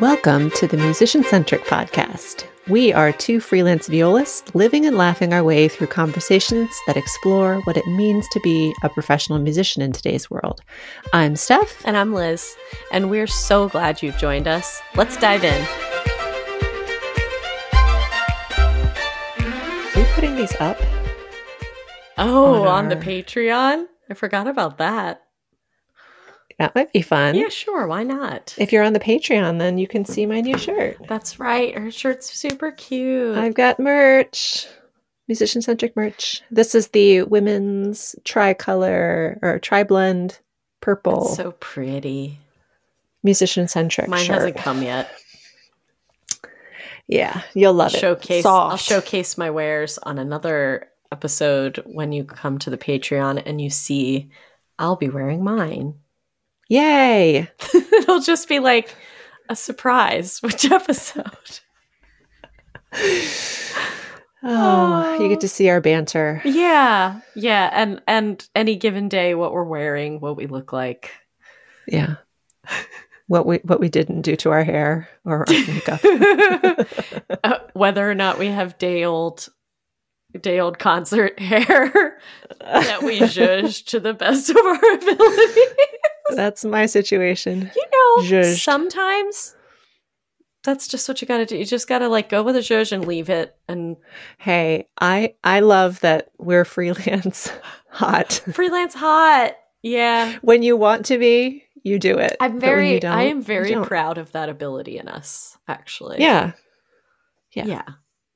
Welcome to the Musician Centric Podcast. We are two freelance violists living and laughing our way through conversations that explore what it means to be a professional musician in today's world. I'm Steph. And I'm Liz. And we're so glad you've joined us. Let's dive in. Are we putting these up? Oh, On on, the Patreon? I forgot about that. That might be fun. Yeah, sure. Why not? If you're on the Patreon, then you can see my new shirt. That's right. Her shirt's super cute. I've got merch, musician centric merch. This is the women's tricolor or tri blend purple It's so pretty. musician centric Mine shirt. hasn't come yet. Yeah, you'll love it. Showcase. Soft. I'll showcase my wares on another episode when you come to the Patreon and you see I'll be wearing mine. Yay! It'll just be like a surprise which episode. Oh, you get to see our banter. Yeah, yeah, and and any given day, what we're wearing, what we look like. Yeah. What we what we didn't do to our hair or our makeup. Uh, whether or not we have day old, day old concert hair that we zhuzh to the best of our ability. That's my situation. You know, Zhuzhed. sometimes that's just what you got to do. You just got to like go with a zhuzh and leave it. And Hey, I I love that we're freelance hot. freelance hot, yeah. When you want to be, you do it. I'm But when you very, I am very proud of that ability in us. Actually, Yeah. Yeah. Yeah.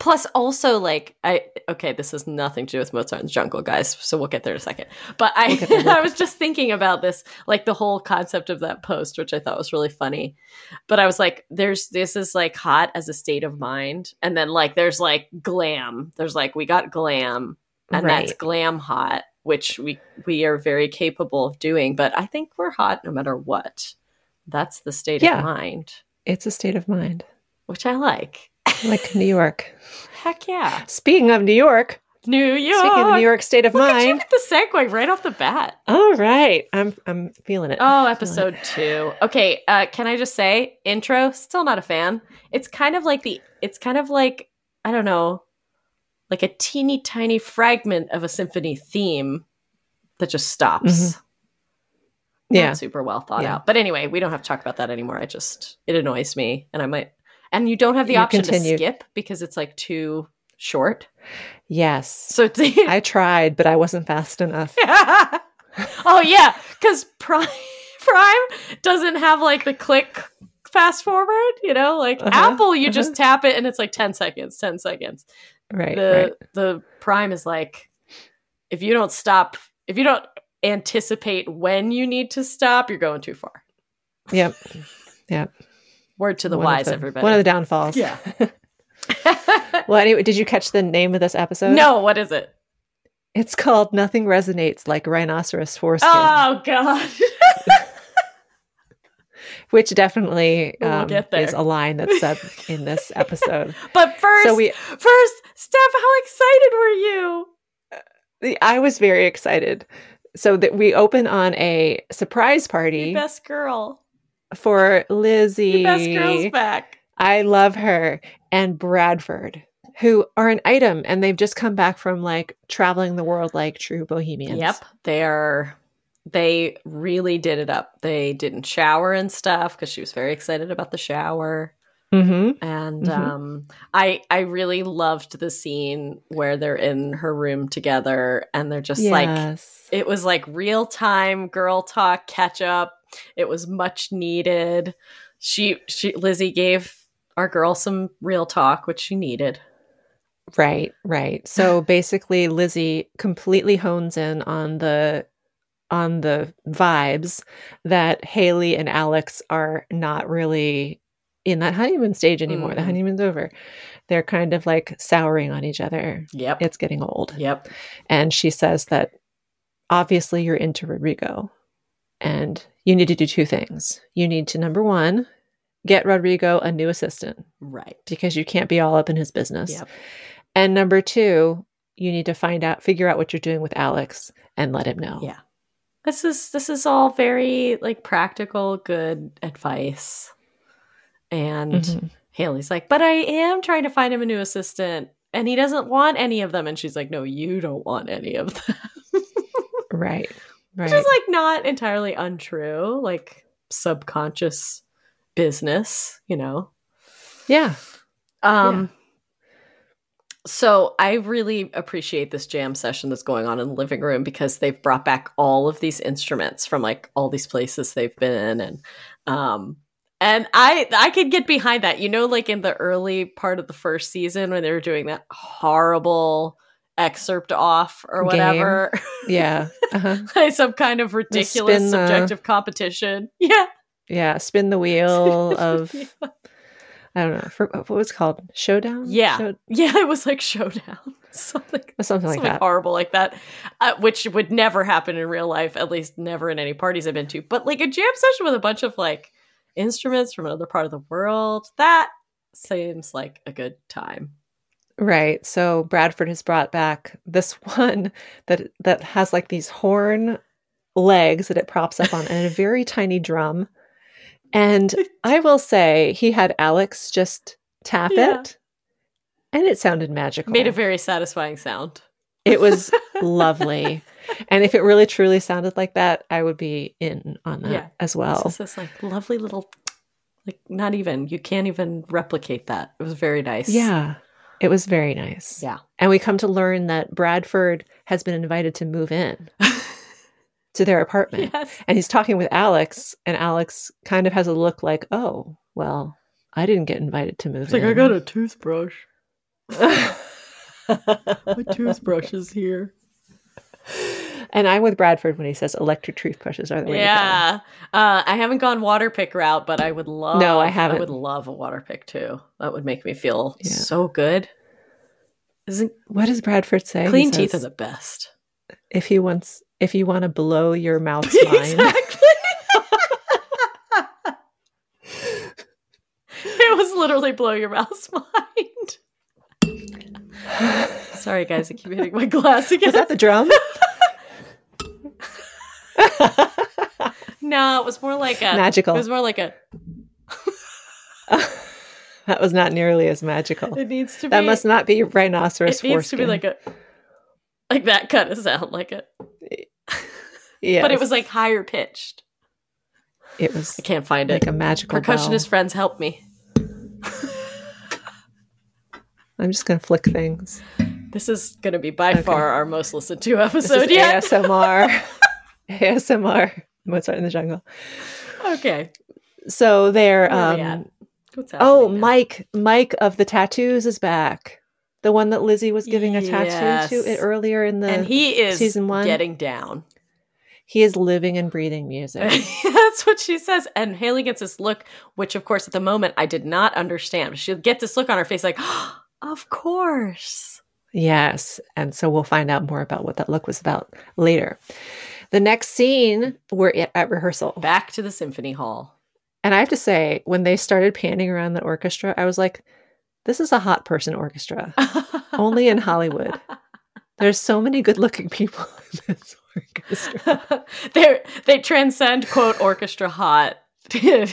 Plus, also like I okay, this has nothing to do with Mozart in the Jungle, guys. So we'll get there in a second. But I We'll. I was just thinking about this, like the whole concept of that post, which I thought was really funny. But I was like, there's this is like hot as a state of mind, and then like there's like glam. There's like we got glam, and that's glam hot, which we we are very capable of doing. But I think we're hot no matter what. That's the state Yeah. of mind, It's a state of mind. which I like. Like New York. Heck yeah. Speaking of New York, New York. speaking of the New York state of Look at you mind. the segue right off the bat. All right. I'm I'm feeling it. Oh, episode two. Okay, uh, can I just say, intro, still not a fan. It's kind of like the, it's kind of like, I don't know, like a teeny tiny fragment of a symphony theme that just stops. Mhm. Yeah. Not super well thought Yeah. out. But anyway, we don't have to talk about that anymore. I just, it annoys me. And I might, and you don't have the You option continue. to skip because it's like too short. Yes. So it's, I tried, but I wasn't fast enough. oh yeah, because Prime Prime doesn't have like the click fast forward. You know, like Uh-huh, Apple, you uh-huh. just tap it and it's like ten seconds, ten seconds. Right. the right. the Prime is like, if you don't stop, if you don't anticipate when you need to stop, you're going too far. Yep. Yep. Word to the One wise, the- everybody. One of the downfalls. yeah. Well, anyway, did you catch the name of this episode? no, what is it? It's called Nothing Resonates Like Rhinoceros Foreskin, Oh God. which definitely We'll um, there. is a line that's said in this episode. but first, So we, first, Steph, how excited were you? I was very excited. So that we open on a surprise party best girl. For Lizzie. The best girl's back. I love her and Bradford, who are an item, and they've just come back from like traveling the world like true bohemians. Yep, they are. They really did it up. They didn't shower and stuff because she was very excited about the shower. Mm-hmm. And Mhm. um, I I really loved the scene where they're in her room together and they're just like it was like real time girl talk catch up. It was much needed. She she Lizzie gave our girl some real talk, which she needed. Right, right. So basically Lizzie completely hones in on the on the vibes that Hailey and Alex are not really in that honeymoon stage anymore. The Mm. honeymoon's over. They're kind of like souring on each other. Yep. It's getting old. Yep. And she says that obviously you're into Rodrigo and you need to do two things. You need to, number one, get Rodrigo a new assistant Right. because you can't be all up in his business. Yep. And number two, you need to find out, figure out what you're doing with Alex and let him know. Yeah. This is this is all very like practical, good advice. And Mhm. Hailey's like, but I am trying to find him a new assistant and he doesn't want any of them. And she's like, no, you don't want any of them. Right. Right. Which is like not entirely untrue, like subconscious business, you know? yeah. Um, so I really appreciate this jam session that's going on in the living room because they've brought back all of these instruments from like all these places they've been and um and I I could get behind that. You know, like in the early part of the first season when they were doing that horrible excerpt off or Game. whatever. Yeah. Uh-huh. like some kind of ridiculous the- subjective competition. Yeah. Yeah. Spin the wheel of yeah. I don't know. For, what was it called? Showdown? Yeah. Show- Yeah, it was like showdown. Something something like that. horrible like that, uh, which would never happen in real life, at least never in any parties I've been to. But like a jam session with a bunch of like instruments from another part of the world, that seems like a good time. Right. So Bradford has brought back this one that that has like these horn legs that it props up on and a very tiny drum. And I will say he had Alex just tap Yeah. it and it sounded magical. Made a very satisfying sound. it was lovely. And if it really truly sounded like that, I would be in on that Yeah. as It's well. just this like lovely little, like not even you can't even replicate that. It was very nice. Yeah. It was very nice. yeah. And we come to learn that Bradford has been invited to move in to their apartment. yes. And he's talking with Alex, and Alex kind of has a look like, oh, well, I didn't get invited to move It's like. I got a toothbrush. My toothbrush is here. and I'm with Bradford when he says electric toothbrushes are the way to go. Yeah. Uh, I haven't gone Waterpik route, but I would love. No, I haven't. I would love a Waterpik too. That would make me feel Yeah. so good. Isn't. What does Bradford say? He clean teeth are the best? if he wants, if you want to blow your mouth's mind, exactly. it was literally blow your mouth's mind. Sorry, guys, I keep hitting my glass again. is that the drum? no, it was more like a Magical. It was more like a. that was not nearly as magical. It needs to be. That must not be rhinoceros it needs to be like a like that kind of sound like a. Yeah, but it was like higher pitched it was i can't find like it Like a magical percussionist bell. friends help me I'm just gonna flick things. this is going to be by Okay. far our most listened to This episode is yet ASMR. ASMR. Mozart in the jungle. okay So they're um? What's oh? Mike Mike of the tattoos is back. The one that Lizzie was giving a tattoo to it earlier in the and he is season one. getting down he is living and breathing music. that's what she says and hailey gets this look which of course at the moment i did not understand she'll get this look on her face like of course yes. And so we'll find out more about what that look was about later. The next scene, we're at, at rehearsal. back to the symphony hall And I have to say, when they started panning around the orchestra, I was like, this is a hot person orchestra. Only in Hollywood. There's so many good looking people in this orchestra. they they transcend quote orchestra hot to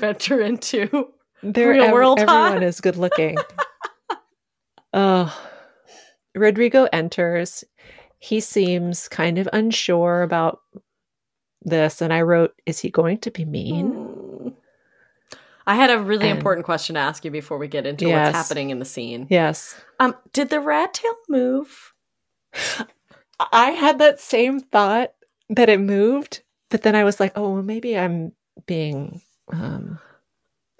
venture into They're Real ev- world everyone hot. is good looking. oh, Rodrigo enters. He seems kind of unsure about this. And I wrote, Is he going to be mean? Mm. I had a really And- important question to ask you before we get into Yes. what's happening in the scene. Yes. Um, did the rat tail move? I had that same thought that it moved, but then I was like, oh, well, maybe I'm being, um,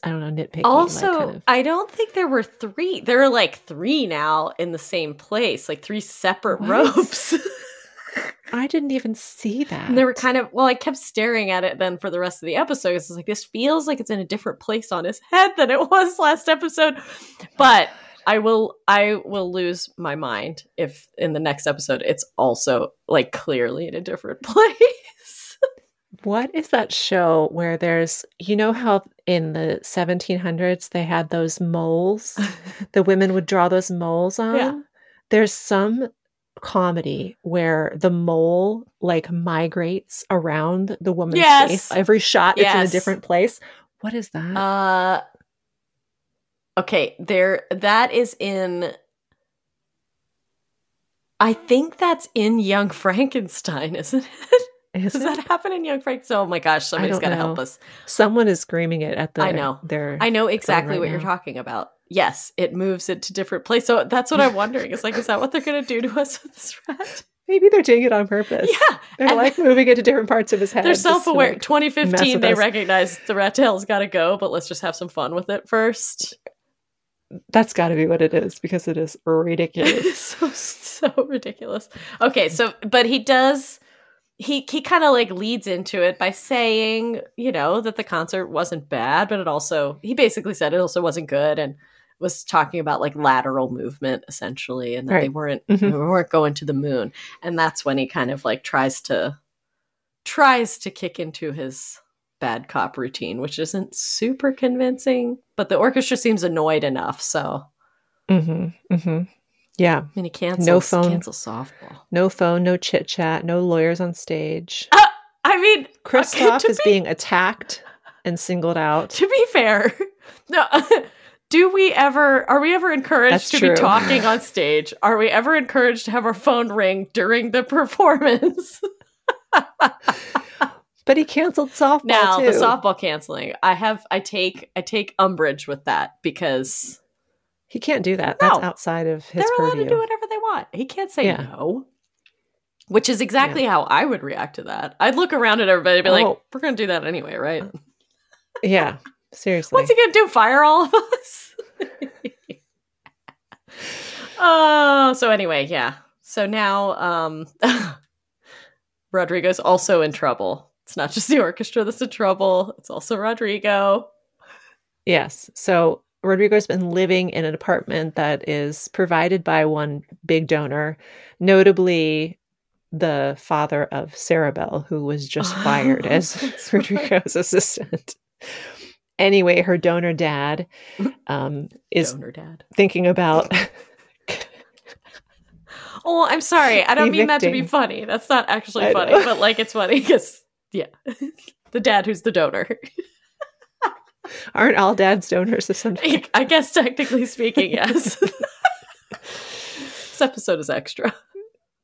I don't know, nitpicky. like, Also, kind of- I don't think there were three. There are like three now in the same place, like three separate What? ropes. I didn't even see that. and they were kind of well, I kept staring at it then for the rest of the episode. It's like this feels like it's in a different place on his head than it was last episode. But I will I will lose my mind if in the next episode it's also like clearly in a different place. What is that show where there's, you know, how in the 1700s they had those moles? the women would draw those moles on. Yeah. There's some comedy where the mole like migrates around the woman's Yes. face. Every shot, it's in a different place. What is that? Uh Okay, there that is in I think that's in Young Frankenstein, isn't it? Is Does it? that happen in Young Frankenstein? Oh my gosh, somebody's got to help us. Someone is screaming it at the. I know. Their, I know exactly right what you're talking about. Yes, it moves it to different place. So that's what I'm wondering. Is like, is that what they're going to do to us with this rat? Maybe they're doing it on purpose. Yeah, They're and like moving it to different parts of his head. they're self-aware. like- 2015, they us. recognize the rat tail's got to go, but let's just have some fun with it first. that's got to be what it is because it is ridiculous. so so ridiculous. Okay, so but he does he he kind of like leads into it by saying, you know, that the concert wasn't bad, but it also he basically said it also wasn't good and was talking about like lateral movement essentially and that they weren't Mhm. they weren't going to the moon. And that's when he kind of like tries to tries to kick into his bad cop routine, which isn't super convincing, but the orchestra seems annoyed enough, so mm-hmm, mm-hmm. Yeah. I mean, he cancels, phone. cancels softball. No phone, no chit chat, no lawyers on stage. Uh, I mean, Kristoff to is be- being attacked and singled out. to be fair, no. Do we ever are we ever encouraged That's to true. be talking on stage? Are we ever encouraged to have our phone ring during the performance? But he canceled softball now, too. the softball canceling. I have I take I take umbrage with that because he can't do that. That's outside of his they're allowed purview. to do whatever they want. He can't say Yeah. no. Which is exactly how I would react to that. I'd look around at everybody and be like, Oh. we're gonna do that anyway, right? Yeah, seriously. What's he gonna do? Fire all of us? oh, so anyway, yeah. So now um Rodrigo's also in trouble. It's not just the orchestra that's in trouble, it's also Rodrigo. Yes. So Rodrigo's been living in an apartment that is provided by one big donor, notably the father of Sarah Bell, who was just fired as. Rodrigo's assistant. Anyway, her donor dad um, is Donor dad. thinking about Oh, I'm sorry. I don't mean that to be funny. That's not actually funny, but like it's funny because yeah. the dad who's the donor. Aren't all dads donors of some type? I guess technically speaking, yes. this episode is extra.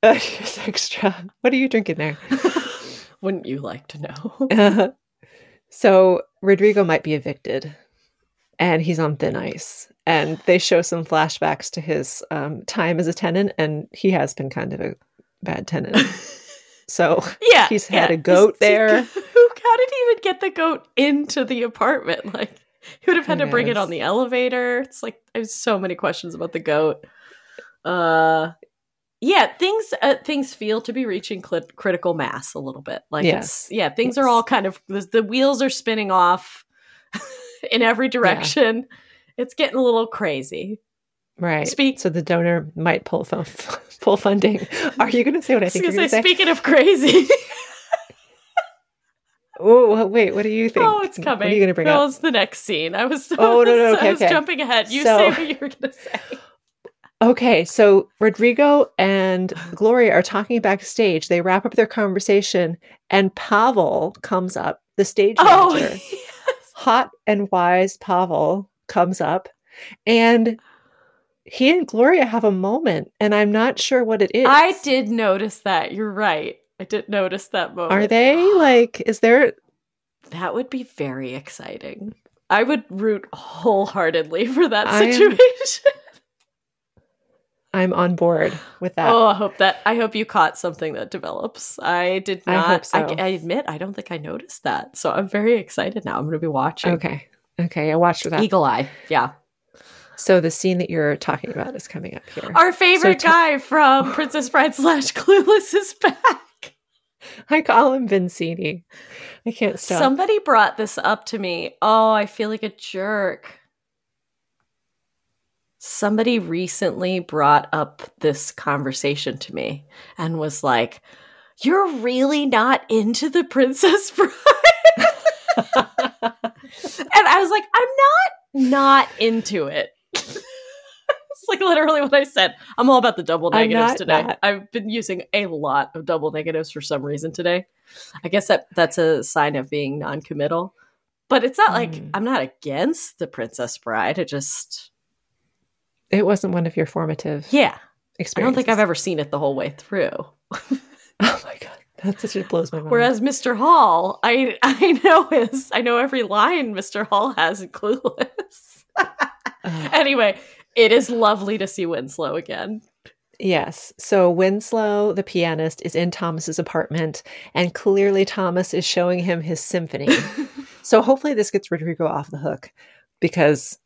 Uh, it's extra. What are you drinking there? Wouldn't you like to know? so Rodrigo might be evicted, and he's on thin ice. And they show some flashbacks to his um, time as a tenant, and he has been kind of a bad tenant. So Yeah. He's had yeah. a goat He's- there. Who how did he even get the goat into the apartment? Like he would have had Who to bring it on the elevator. It's like I have so many questions about the goat. Uh yeah, things uh, things feel to be reaching cli- critical mass a little bit. Like Yes. it's yeah, things are all kind of the, the wheels are spinning off in every direction. It's getting a little crazy. right, Speak- so the donor might pull fun- pull funding. Are you going to say what I think you're going to say? speaking of crazy, Oh wait, what do you think? oh, it's coming. What are you going to bring no, up? it's the next scene. I was. Oh, no, no, okay, I was okay. jumping ahead. You So- say what you were gonna say. Okay, so Rodrigo and Gloria are talking backstage. They wrap up their conversation, and Pavel comes up, the stage Oh, manager. Hot and wise Pavel comes up, and he and Gloria have a moment, and I'm not sure what it is. I did notice that. You're right. I did notice that moment. Are they like? Is there? That would be very exciting. I would root wholeheartedly for that I situation. I'm on board with that. oh, I hope that. I hope you caught something that develops. I did I not. hope so. I, I admit, I don't think I noticed that. So I'm very excited now. I'm going to be watching. Okay, okay, I watched that. Eagle eye. Yeah. So the scene that you're talking about is coming up here. Our favorite So guy from Princess Bride slash Clueless is back. I call him Vizzini. I can't stop. Somebody brought this up to me. Oh, I feel like a jerk. Somebody recently brought up this conversation to me and was like, You're really not into the Princess Bride? and I was like, I'm not not into it. like literally what I said. I'm all about the double negatives today. not. I've been using a lot of double negatives for some reason today. I guess that that's a sign of being non-committal. But it's not like Mm. I'm not against the Princess Bride. It just It wasn't one of your formative yeah. I don't think I've ever seen it the whole way through. Oh my god, that such it blows my mind. Whereas Mr. Hall, I I know his I know every line Mr. Hall has in Clueless. Ugh. anyway, it is lovely to see Winslow again. Yes. So Winslow, the pianist, is in Thomas's apartment, and clearly Thomas is showing him his symphony. so hopefully this gets Rodrigo off the hook because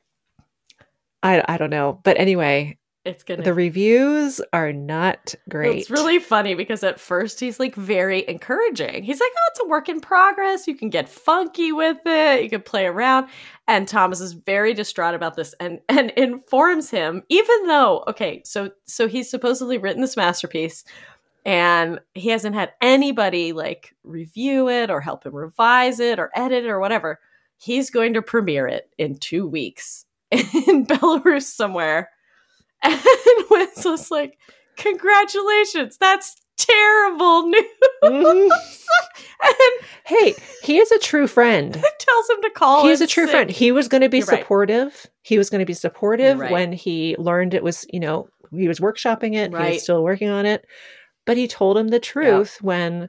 I I don't know. But anyway, It's gonna the reviews are not great. It's really funny because at first he's like very encouraging. He's like, "Oh, it's a work in progress. You can get funky with it. You can play around." And Thomas is very distraught about this and and informs him, even though okay, so so he's supposedly written this masterpiece, and he hasn't had anybody like review it or help him revise it or edit it or whatever. He's going to premiere it in two weeks in Belarus somewhere. And Winslow's like, Congratulations, that's terrible news. Mhm. and Hey, he is a true friend. tells him to call. He's a true sick. friend. He was going to be You're right. supportive. He was going to be supportive right. when he learned it was, you know, he was workshopping it. He was still working on it. But he told him the truth when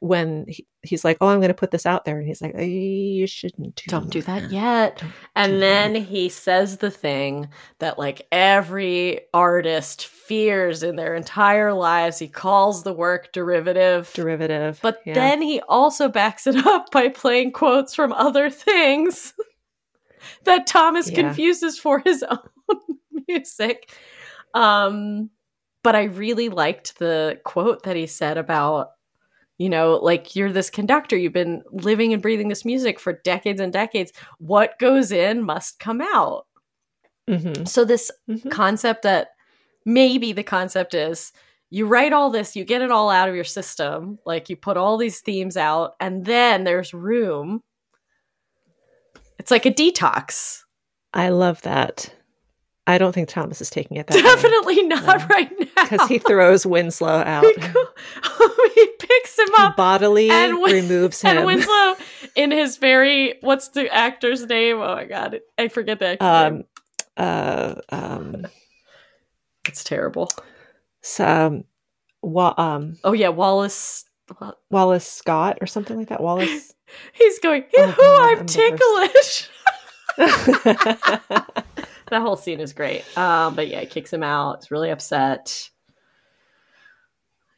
when he, he's like, "Oh, I'm going to put this out there." And he's like, "Eh, "You shouldn't do Don't do that yet. Don't do And then that." he says the thing that like every artist fears in their entire lives. He calls the work derivative. derivative." But Yeah. then he also backs it up by playing quotes from other things that Thomas Yeah. confuses for his own music. Um, but I really liked the quote that he said about, you know, like you're this conductor, you've been living and breathing this music for decades and decades. What goes in must come out. Mhm. So this Mhm. concept that maybe the concept is you write all this, you get it all out of your system, like you put all these themes out, and then there's room. It's like a detox. I love that. I don't think Thomas is taking it that Definitely not No. right now. because he throws Winslow out. he, go- he picks him up. bodily and Win- removes him. And Winslow, in his very, what's the actor's name? Oh my god, I forget the actor's name. um, uh, um, It's terrible. some, wa- um, Oh yeah, Wallace. Wallace Scott or something like that. Wallace. He's going. Oh, God, I'm I'm ticklish. That whole scene is great. Um, but yeah, he kicks him out. It's really upset.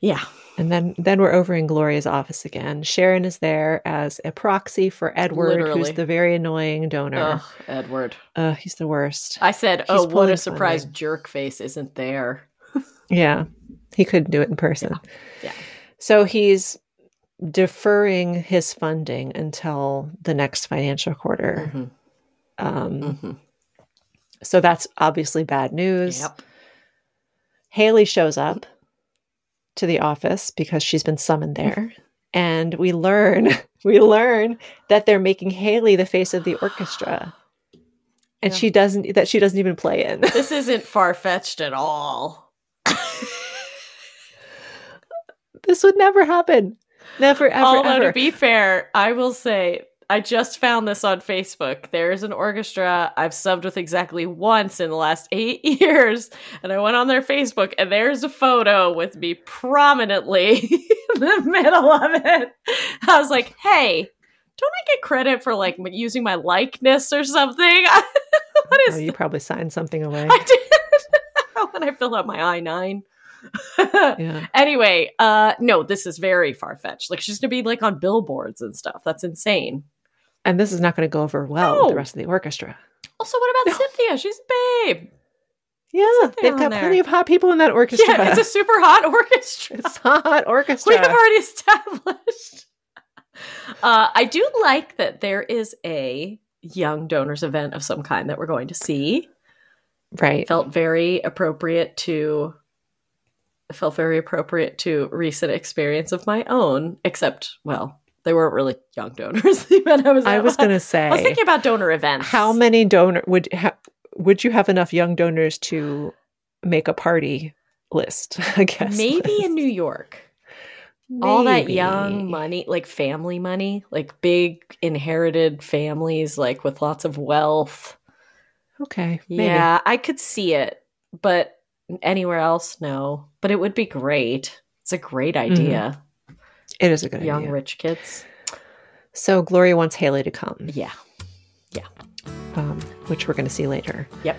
Yeah. and then, then we're over in Gloria's office again. Sharon is there as a proxy for Edward, Literally. who's the very annoying donor. Ugh, Edward. Uh, he's the worst. I said, He's "Oh, what a surprise! funding. Jerk face isn't there." Yeah, he couldn't do it in person. Yeah. So he's deferring his funding until the next financial quarter. Mhm, Um, mhm. So that's obviously bad news. Yep. Hailey shows up to the office because she's been summoned there. And we learn we learn that they're making Hailey the face of the orchestra. And Yeah. she doesn't that she doesn't even play in. This isn't far fetched at all. this would never happen. Never ever Although ever. to be fair, I will say I just found this on Facebook. There's an orchestra I've subbed with exactly once in the last eight years, and I went on their Facebook, and there's a photo with me prominently in the middle of it. I was like, "Hey, don't I get credit for like using my likeness or something?" what is Oh, you probably signed something away. I did when I filled out my I nine. yeah. Anyway, uh no, this is very far fetched. Like she's gonna be like on billboards and stuff. That's insane. And this is not going to go over well with the rest of the orchestra. Also, what about No. Cynthia? She's a babe. Yeah, they've got there. plenty of hot people in that orchestra. Yeah, it's a super hot orchestra. It's hot orchestra. we have already established. Uh, I do like that there is a young donors event of some kind that we're going to see. right. Felt very appropriate to. Felt very appropriate to recent experience of my own. Except, well, they weren't really young donors. I was. I was going to say, I was thinking about donor events. how many donor would ha- would you have enough young donors to make a party list? I guess Maybe in New York. all that young money, like family money, like big inherited families, like with lots of wealth. Okay. Maybe. Yeah, I could see it, but anywhere else, no. But it would be great. It's a great mm-hmm. idea. It is a good Young idea. rich kids. So Gloria wants Hailey to come, Yeah. Yeah. Um, which we're going to see later. Yep.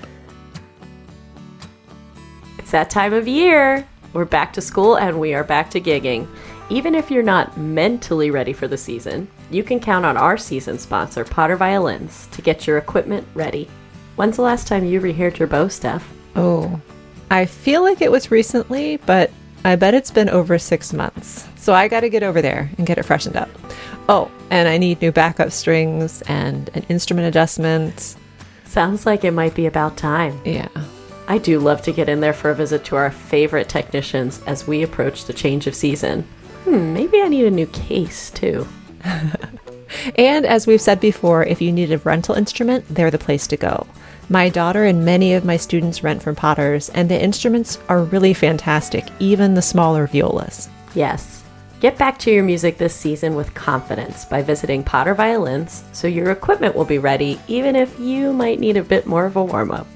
It's that time of year. We're back to school and we are back to gigging. Even if you're not mentally ready for the season, you can count on our season sponsor, Potter Violins, to get your equipment ready. When's the last time you rehaired your bow, Steph? Oh, I feel like it was recently, but I bet it's been over six months. So I got to get over there and get it freshened up. Oh, and I need new backup strings and an instrument adjustment. Sounds like it might be about time. Yeah. I do love to get in there for a visit to our favorite technicians as we approach the change of season. Hmm, maybe I need a new case too. And as we've said before, if you need a rental instrument, they're the place to go. My daughter and many of my students rent from Potters, and the instruments are really fantastic, even the smaller violas. Yes. Get back to your music this season with confidence by visiting Potter Violins so your equipment will be ready even if you might need a bit more of a warm up.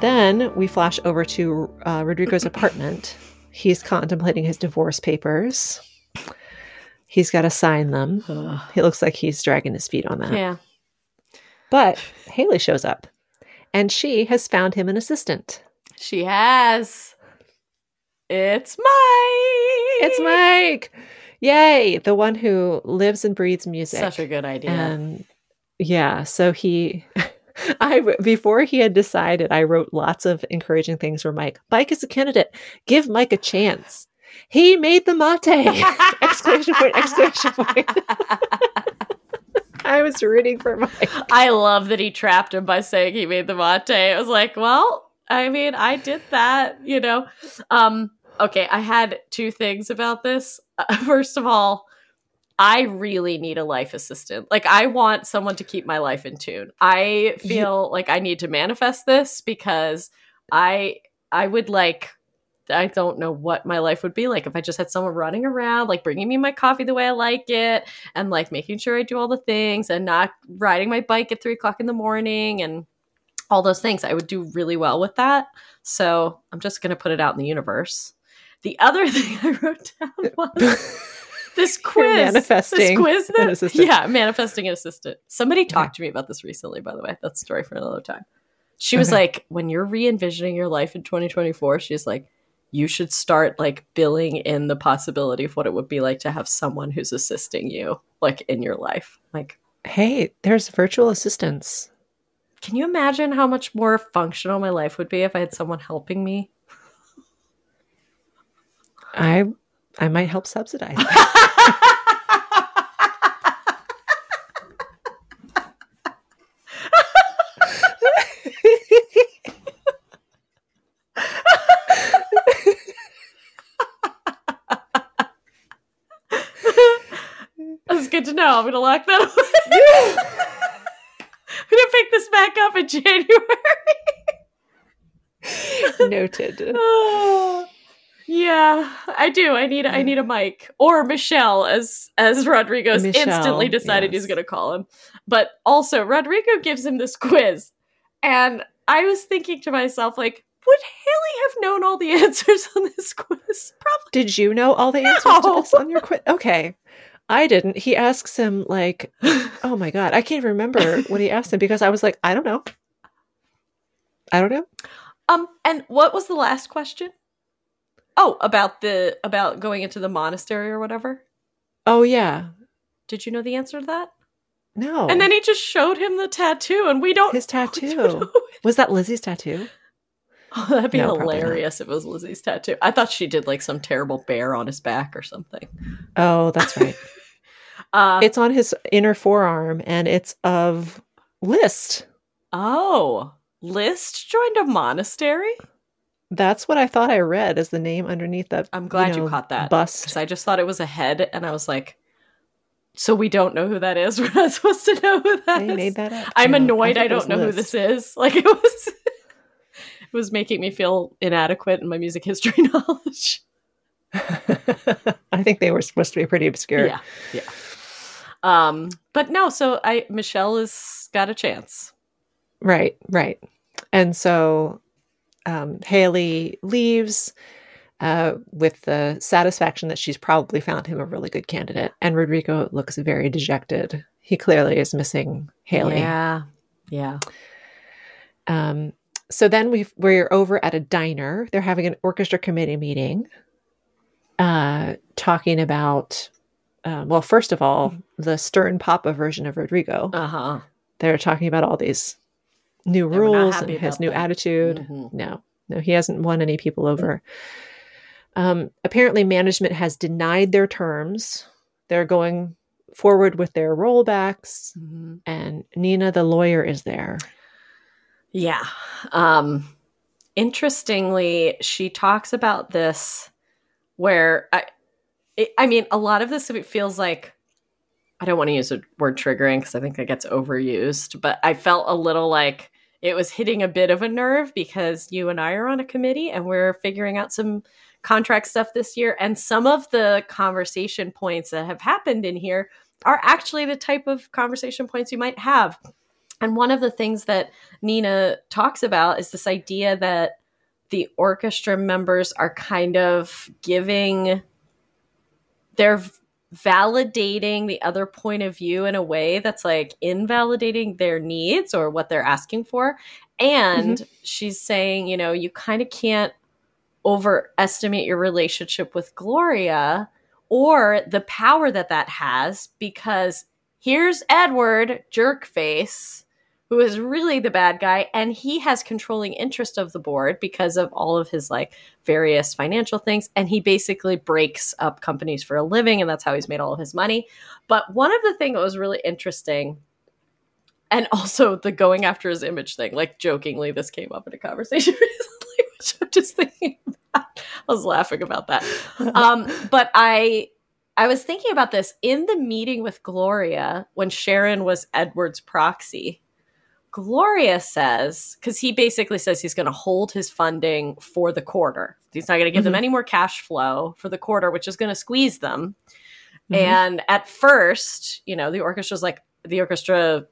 Then we flash over to uh, Rodrigo's apartment. He's contemplating his divorce papers. He's got to sign them. He looks like he's dragging his feet on that. Yeah. But Hailey shows up, and she has found him an assistant. She has. It's Mike. It's Mike! Yay! The one who lives and breathes music. Such a good idea. And yeah, so he, I before he had decided, I wrote lots of encouraging things for Mike. Mike is a candidate. Give Mike a chance. He made the mate! exclamation point! Exclamation point! I was rooting for Mike. I love that he trapped him by saying he made the mate. I was like, well, I mean, I did that, you know. Um, okay, I had two things about this. Uh, first of all, I really need a life assistant. Like, I want someone to keep my life in tune. I feel like I need to manifest this because I I would like I don't know what my life would be like if I just had someone running around, like bringing me my coffee the way I like it, and like making sure I do all the things and not riding my bike at three o'clock in the morning and all those things. I would do really well with that. So I'm just going to put it out in the universe. The other thing I wrote down was this quiz. manifesting this quiz an assistant. Yeah, manifesting an assistant. Somebody talked to me about this recently, by the way. That's a story for another time. She was Okay. like, when you're re envisioning your life in 2024, she's like, you should start like billing in the possibility of what it would be like to have someone who's assisting you like in your life. Like, Hey, there's virtual assistants. can you imagine how much more functional my life would be if I had someone helping me? I I might help subsidize. That's good to know. I'm gonna lock that away. I'm gonna pick this back up in January. Noted. Oh, yeah, I do. I need I need a mic or Michelle, as as Rodrigo's Michelle, instantly decided yes. he's going to call him. But also, Rodrigo gives him this quiz, and I was thinking to myself, like, would Hailey have known all the answers on this quiz? Probably. Did you know all the answers to No. this on your quiz? Okay. I didn't. He asks him like, oh my god, I can't even remember what he asked him because I was like, I don't know. I don't know. Um, and what was the last question? Oh, about the about going into the monastery or whatever. Oh yeah. Did you know the answer to that? No. And then he just showed him the tattoo, and we don't. his tattoo. Was that Lizzie's tattoo? Oh, that'd be No, hilarious if it was Lizzie's tattoo. I thought she did like some terrible bear on his back or something. Oh, that's right. Uh, it's on his inner forearm and it's of Liszt. oh, Liszt joined a monastery. That's what I thought I read as the name underneath that. I'm glad you, know, caught that. Bust. because I just thought it was a head, and I was like, "So we don't know who that is. We're not supposed to know who that They is." made that up. I'm annoyed. think I, don't know who this is. Like it was, was making me feel inadequate in my music history knowledge. I think they were supposed to be pretty obscure. Yeah, yeah. Um, but no, so I Michelle has got a chance. Right, right. And so um, Hailey leaves uh, with the satisfaction that she's probably found him a really good candidate. And Rodrigo looks very dejected. He clearly is missing Hailey. Yeah, yeah. Um, so then we we're over at a diner. They're having an orchestra committee meeting, uh, talking about. Uh, well, first of all, the Stern Papa version of Rodrigo. Uh huh. They're talking about all these new They rules and his new that. attitude. Mhm. No, no, he hasn't won any people over. Um, apparently, management has denied their terms. They're going forward with their rollbacks, Mhm. and Nina, the lawyer, is there. Yeah. Um interestingly, she talks about this where I it, I mean, a lot of this it feels like I don't want to use the word triggering because I think that gets overused, but I felt a little like it was hitting a bit of a nerve because you and I are on a committee and we're figuring out some contract stuff this year. And some of the conversation points that have happened in here are actually the type of conversation points you might have. And one of the things that Nina talks about is this idea that the orchestra members are kind of giving, they're validating the other point of view in a way that's like invalidating their needs or what they're asking for. And mm-hmm. she's saying, you know, you kind of can't overestimate your relationship with Gloria or the power that that has because here's Edward Jerkface who is really the bad guy and he has controlling interest of the board because of all of his like various financial things and he basically breaks up companies for a living and that's how he's made all of his money. But one of the things that was really interesting and also the going after his image thing like jokingly this came up in a conversation recently which i'm just thinking about. I was laughing about that. Um but i i was thinking about this. In the meeting with gloria when sharon was edward's proxy Gloria says, because he basically says he's going to hold his funding for the quarter. He's not going to give them Mhm. any more cash flow for the quarter, which is going to squeeze them. Mhm. And at first, you know, the orchestra's like, the orchestra,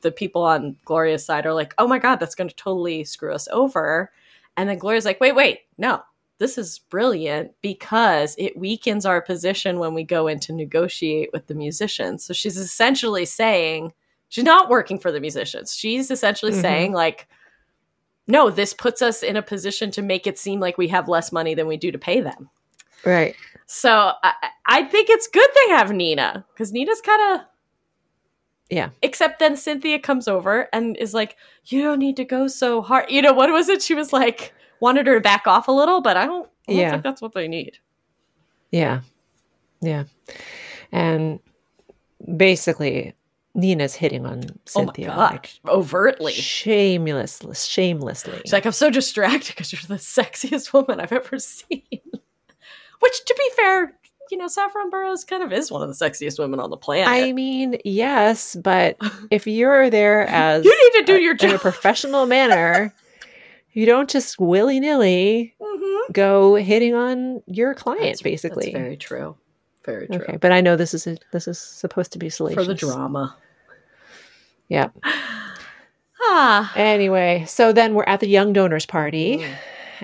the people on Gloria's side are like, oh my God, that's going to totally screw us over. And then Gloria's like, wait, wait, no, this is brilliant because it weakens our position when we go in to negotiate with the musicians. So she's essentially saying, she's not working for the musicians. She's essentially Mhm. saying, like, no, this puts us in a position to make it seem like we have less money than we do to pay them. Right. So I, I think it's good they have Nina because Nina's kind of. Yeah. Except then Cynthia comes over and is like, you don't need to go so hard. You know, what was it? She was like, wanted her to back off a little, but I don't, I don't Yeah. think that's what they need. Yeah. Yeah. And basically, Nina's hitting on Cynthia. oh like. Overtly. shameless, shamelessly. She's like, I'm so distracted because you're the sexiest woman I've ever seen. Which, to be fair, you know, Saffron Burrows kind of is one of the sexiest women on the planet. I mean, yes, but if you're there as you need to do your job in a professional manner, you don't just willy nilly Mhm. go hitting on your client, That's- basically. That's very true. Very true. okay, but I know this is a, this is supposed to be salacious For the drama. Yeah. Ah. Anyway, so then we're at the young donors party, Mm.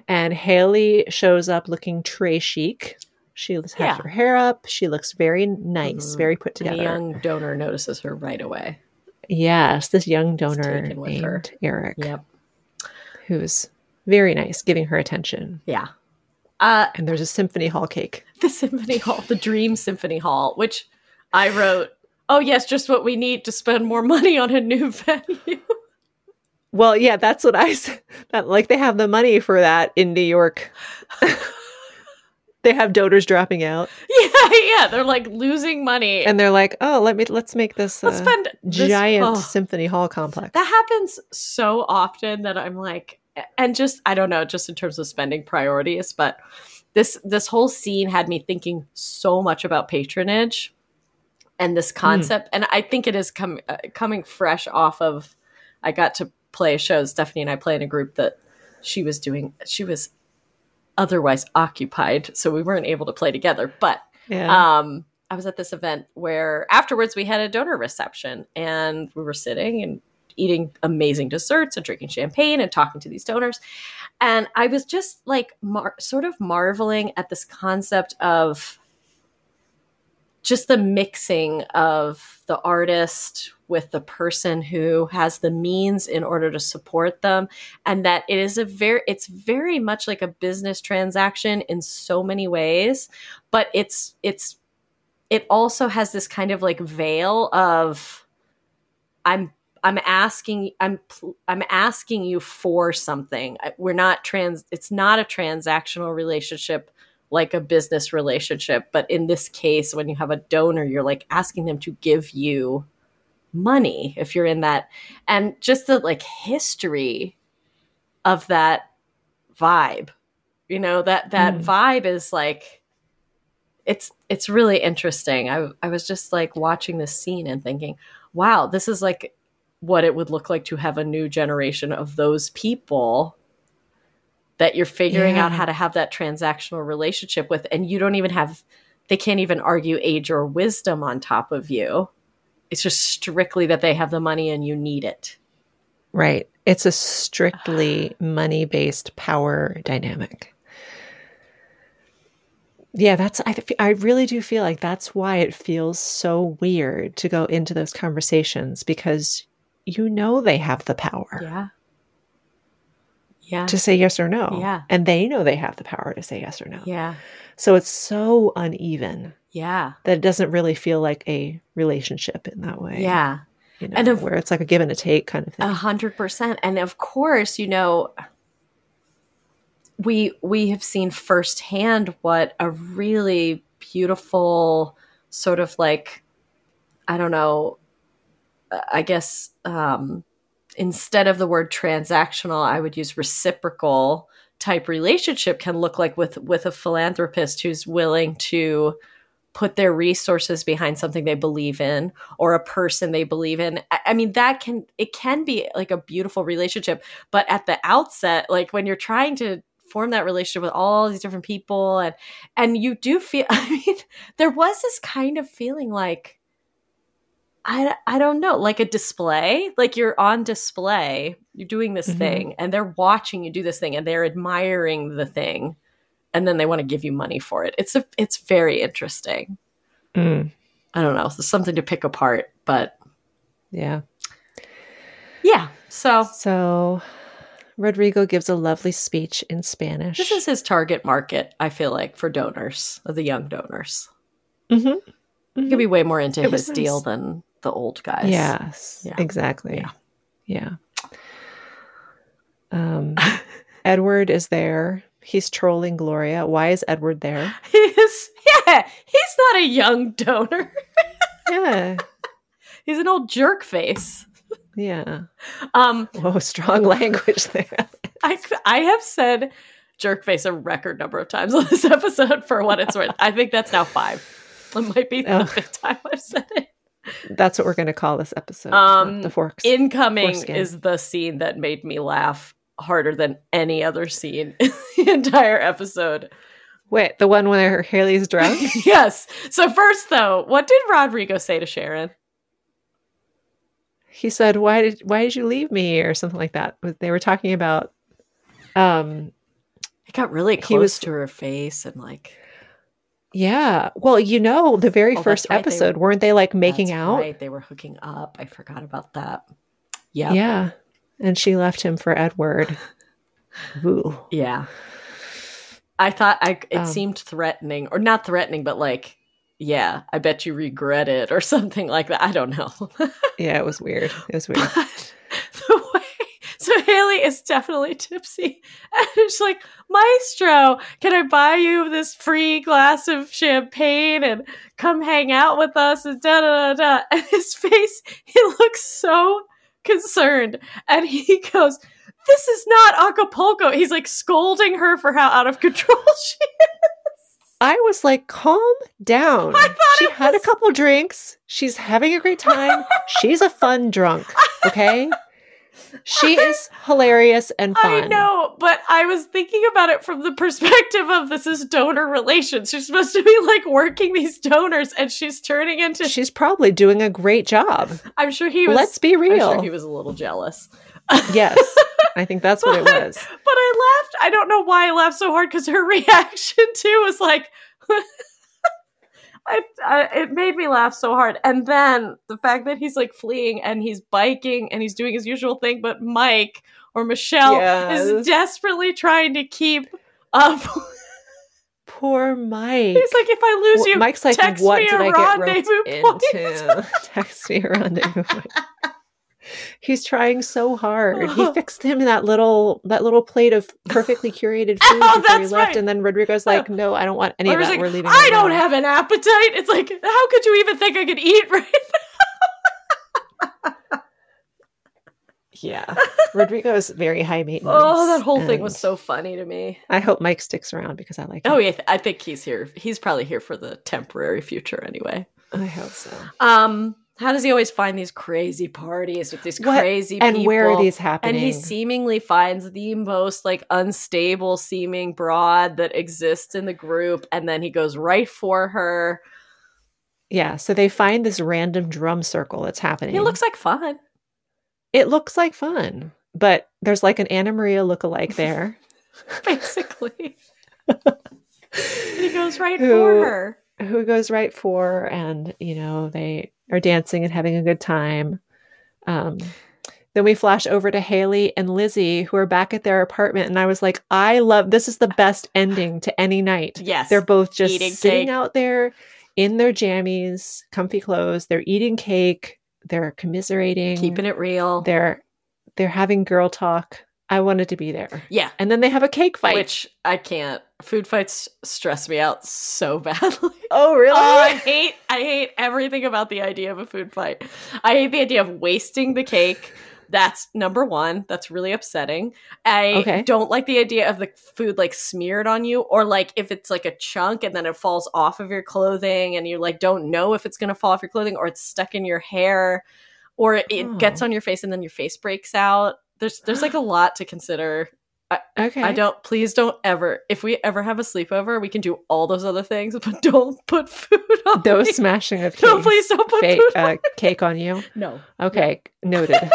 and Hailey shows up looking tray chic. She has Yeah. her hair up. She looks very nice, Mhm. very put And together. young donor notices her right away. Yes, this young donor named her. Eric, Yep. who's very nice, giving her attention. Yeah. Uh, And there's a symphony hall cake. the Symphony Hall, the Dream Symphony Hall, which I wrote, oh, yes, just what we need to spend more money on a new venue. Well, yeah, that's what I said. That like they have the money for that in New York. they have donors dropping out, yeah, yeah. They're like losing money. and they're like, "Oh, let me let's make this Let's uh, spend this- giant oh. symphony hall complex." That happens so often that I'm like, and just I don't know, just in terms of spending priorities, but this this whole scene had me thinking so much about patronage and this concept, and I think it is com- uh, coming fresh off of. I got to play a show. Stephanie and I play in a group that she was doing. She was otherwise occupied, so we weren't able to play together. But Yeah. um, I was at this event where afterwards we had a donor reception and we were sitting and eating amazing desserts and drinking champagne and talking to these donors. And I was just like, mar- sort of marveling at this concept of just the mixing of the artist with the person who has the means in order to support them and that it is a very it's very much like a business transaction in so many ways but it's it's it also has this kind of like veil of i'm i'm asking i'm i'm asking you for something. We're not trans it's not a transactional relationship like a business relationship but in this case when you have a donor you're like asking them to give you money if you're in that and just the like history of that vibe you know that that Mm. vibe is like it's it's really interesting i i was just like watching this scene and thinking wow this is like what it would look like to have a new generation of those people that you're figuring out how to have that transactional relationship with and you don't even have they can't even argue age or wisdom on top of you. It's just strictly that they have the money and you need it. Right. It's a strictly money based power dynamic. Yeah, that's, I, I really do feel like that's why it feels so weird to go into those conversations because you know they have the power. Yeah yeah to say yes or no. Yeah. And they know they have the power to say yes or no. yeah So it's so uneven yeah that it doesn't really feel like a relationship in that way. yeah You know, And if- where it's like a give and a take kind of thing. A hundred percent. And of course, you know, we we have seen firsthand what a really beautiful sort of like I don't know, I guess um instead of the word transactional, I would use reciprocal type relationship can look like with with a philanthropist who's willing to put their resources behind something they believe in or a person they believe in. I, I mean that can it can be like a beautiful relationship but at the outset like when you're trying to form that relationship with all these different people and and you do feel i mean there was this kind of feeling like I, I don't know like a display like you're on display you're doing this Mhm. thing and they're watching you do this thing and they're admiring the thing and then they want to give you money for it it's a it's very interesting Mm, i don't know there's something to pick apart but yeah. yeah so So Rodrigo gives a lovely speech in Spanish. this is his target market i feel like for donors the young donors Mhm. he could be way more into It his deal than the old guys Yes, Yeah. exactly. Yeah. Yeah. Um, Edward is there. He's trolling Gloria. Why is Edward there? he's yeah he's not a young donor Yeah. he's an old jerk face Yeah. um Whoa, strong language there. I, I have said jerk face a record number of times on this episode for what it's worth. I think that's now five. It might be Oh. the fifth time I've said it. That's what we're going to call this episode. Um, the forks. Incoming Foreskin. is the scene that made me laugh harder than any other scene in the entire episode. Wait, the one where Hailey's drunk? yes. So first though, what did Rodrigo say to Sharon? he said, "Why did why did you leave me?" or something like that. They were talking about um It got really close was- to her face and like yeah. Well, you know, the very Oh, first right, episode, were- weren't they like making out? Right, they were hooking up. I forgot about that. Yeah. Yeah. And she left him for Edward. Ooh. Yeah. I thought I it Um, seemed threatening or not threatening but like yeah, I bet you regret it or something like that. I don't know. Yeah, it was weird. It was weird. But the way so Hailey is definitely tipsy and she's like, Maestro, can I buy you this free glass of champagne and come hang out with us? And da da da da. And his face, he looks so concerned, and he goes, "This is not Acapulco." He's like scolding her for how out of control she is. I was like, calm down. She had was- a couple drinks. She's having a great time. She's a fun drunk. Okay. She is hilarious and fun. I know, but I was thinking about it from the perspective of this is donor relations. She's supposed to be like working these donors, and she's turning into. She's probably doing a great job. I'm sure he was. Let's be I'm real. sure he was a little jealous. yes, I think that's what it was. But I laughed. I don't know why I laughed so hard because her reaction too was like, I, I, it made me laugh so hard. And then the fact that he's like fleeing and he's biking and he's doing his usual thing, but Mike or Michelle Yes. is desperately trying to keep up. Poor Mike. he's like, if I lose Well, you, Mike's like, text what me did a I get roped rendezvous point." into? Text me a rendezvous point. He's trying so hard. He fixed him that little that little plate of perfectly curated food Oh, before he left, right. and then Rodrigo's like, "No, I don't want any of that. like, We're leaving." I don't now." have an appetite. It's like, how could you even think I could eat right now? Yeah, Rodrigo is very high maintenance. Oh, that whole thing was so funny to me. I hope Mike sticks around because I like. Oh him. yeah, I think he's here. He's probably here for the temporary future anyway. I hope so. Um, how does he always find these crazy parties with these What- crazy And people? where are these happening? And he seemingly finds the most like unstable seeming broad that exists in the group, and then he goes right for her. yeah, so they find this random drum circle that's happening. It looks like fun. It looks like fun, but there's like an Anna Maria lookalike there. basically. and he goes right Who- for her. who goes right for and you know they are dancing and having a good time um then we flash over to hailey and lizzie who are back at their apartment and i was like i love this is the best ending to any night Yes. they're both just Eating sitting cake. out there in their jammies comfy clothes they're eating cake they're commiserating keeping it real. they're they're having girl talk i wanted to be there Yeah. and then they have a cake fight Which I can't. Food fights stress me out so badly. oh really Oh, I hate I hate everything about the idea of a food fight. I hate the idea of wasting the cake. That's number one. That's really upsetting. I Okay. don't like the idea of the food like smeared on you, or like if it's like a chunk and then it falls off of your clothing, and you like don't know if it's gonna fall off your clothing, or it's stuck in your hair, or it, Oh. gets on your face and then your face breaks out. There's there's like a lot to consider. Okay I don't. Please don't ever. If we ever have a sleepover, we can do all those other things, but don't put food on those me. smashing of No, cakes. please don't put fa- food on uh, cake on you. No. Okay, noted.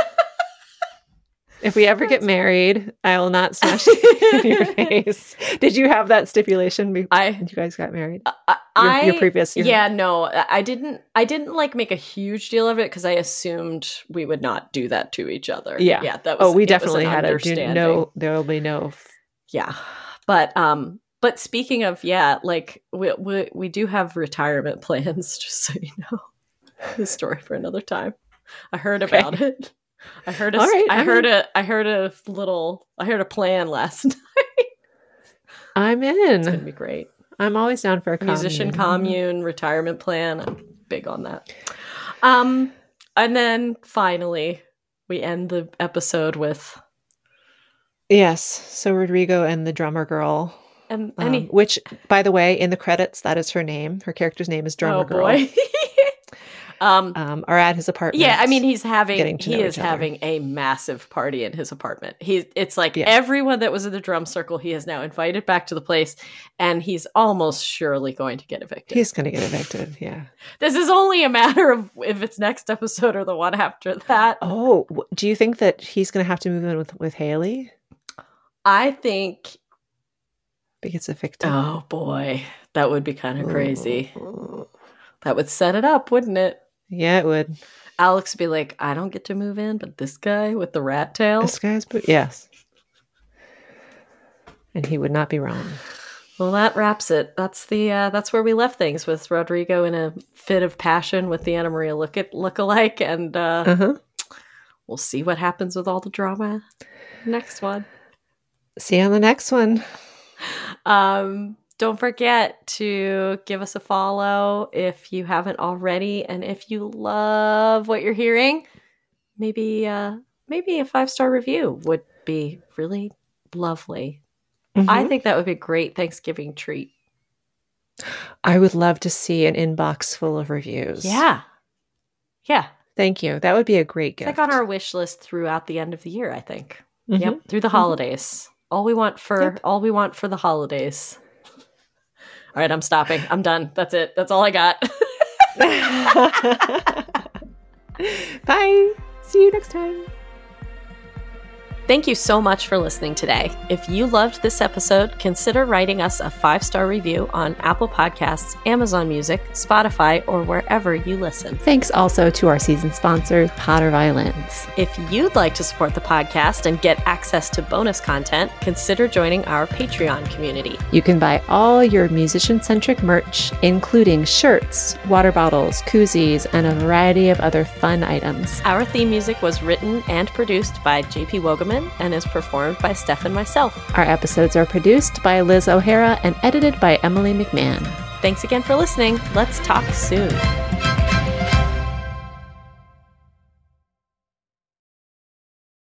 if we ever get married, I will not smash it in your face. Did you have that stipulation before I. you guys got married? I, Your, I your previous, your, yeah, no, I didn't. I didn't like make a huge deal of it because I assumed we would not do that to each other. Yeah. yeah. That was. Oh, we definitely had a do, understanding. no. There will be no. f- Yeah, but um, but speaking of yeah, like we we we do have retirement plans. Just so you know, the story for another time. I heard Okay. about it. I heard a, right, I I'm heard in. a I heard a little I heard a plan last night. I'm in. It's gonna be great. I'm always down for a Musician commune. commune retirement plan. I'm big on that. Um, and then finally we end the episode with Yes. So Rodrigo and the drummer girl, and um, any which, by the way, in the credits, that is her name. Her character's name is Drummer oh Girl. um, Um, are at his apartment. Yeah, I mean he's having he is having a massive party in his apartment. He's it's like Yeah. everyone that was in the drum circle he has now invited back to the place and he's almost surely going to get evicted. he's going to get evicted. Yeah. this is only a matter of if it's next episode or the one after that. Oh, do you think that he's going to have to move in with with Hailey? I think Because evicted. oh boy, that would be kind of crazy. Ooh. That would set it up, wouldn't it? Yeah, it would. Alex would be like, I don't get to move in, but this guy with the rat tail. This guy's bo- yes, and he would not be wrong. Well, that wraps it. That's the uh, that's where we left things with Rodrigo in a fit of passion with the Anna Maria look at look-alike, and uh, Uh huh. we'll see what happens with all the drama. Next one. See you on the next one. Um, don't forget to give us a follow if you haven't already, and if you love what you're hearing, maybe uh, maybe a five star review would be really lovely. I Mhm. think that would be a great Thanksgiving treat. I would love to see an inbox full of reviews. Yeah, yeah. Thank you. That would be a great It's gift. like on our wish list throughout the end of the year, I think. Mhm. Yep, through the holidays. All we want for Yep. all we want for the holidays. All right, I'm stopping. I'm done. That's it. That's all I got. Bye. See you next time. Thank you so much for listening today. If you loved this episode, consider writing us a five star review on Apple Podcasts, Amazon Music, Spotify, or wherever you listen. Thanks also to our season sponsor, Potter Violins. If you'd like to support the podcast and get access to bonus content, consider joining our Patreon community. You can buy all your musician centric merch, including shirts, water bottles, koozies, and a variety of other fun items. Our theme music was written and produced by JP Wogaman and is performed by Steph and myself. Our episodes are produced by Liz O'Hara and edited by Emily McMahon. Thanks again for listening. Let's talk soon.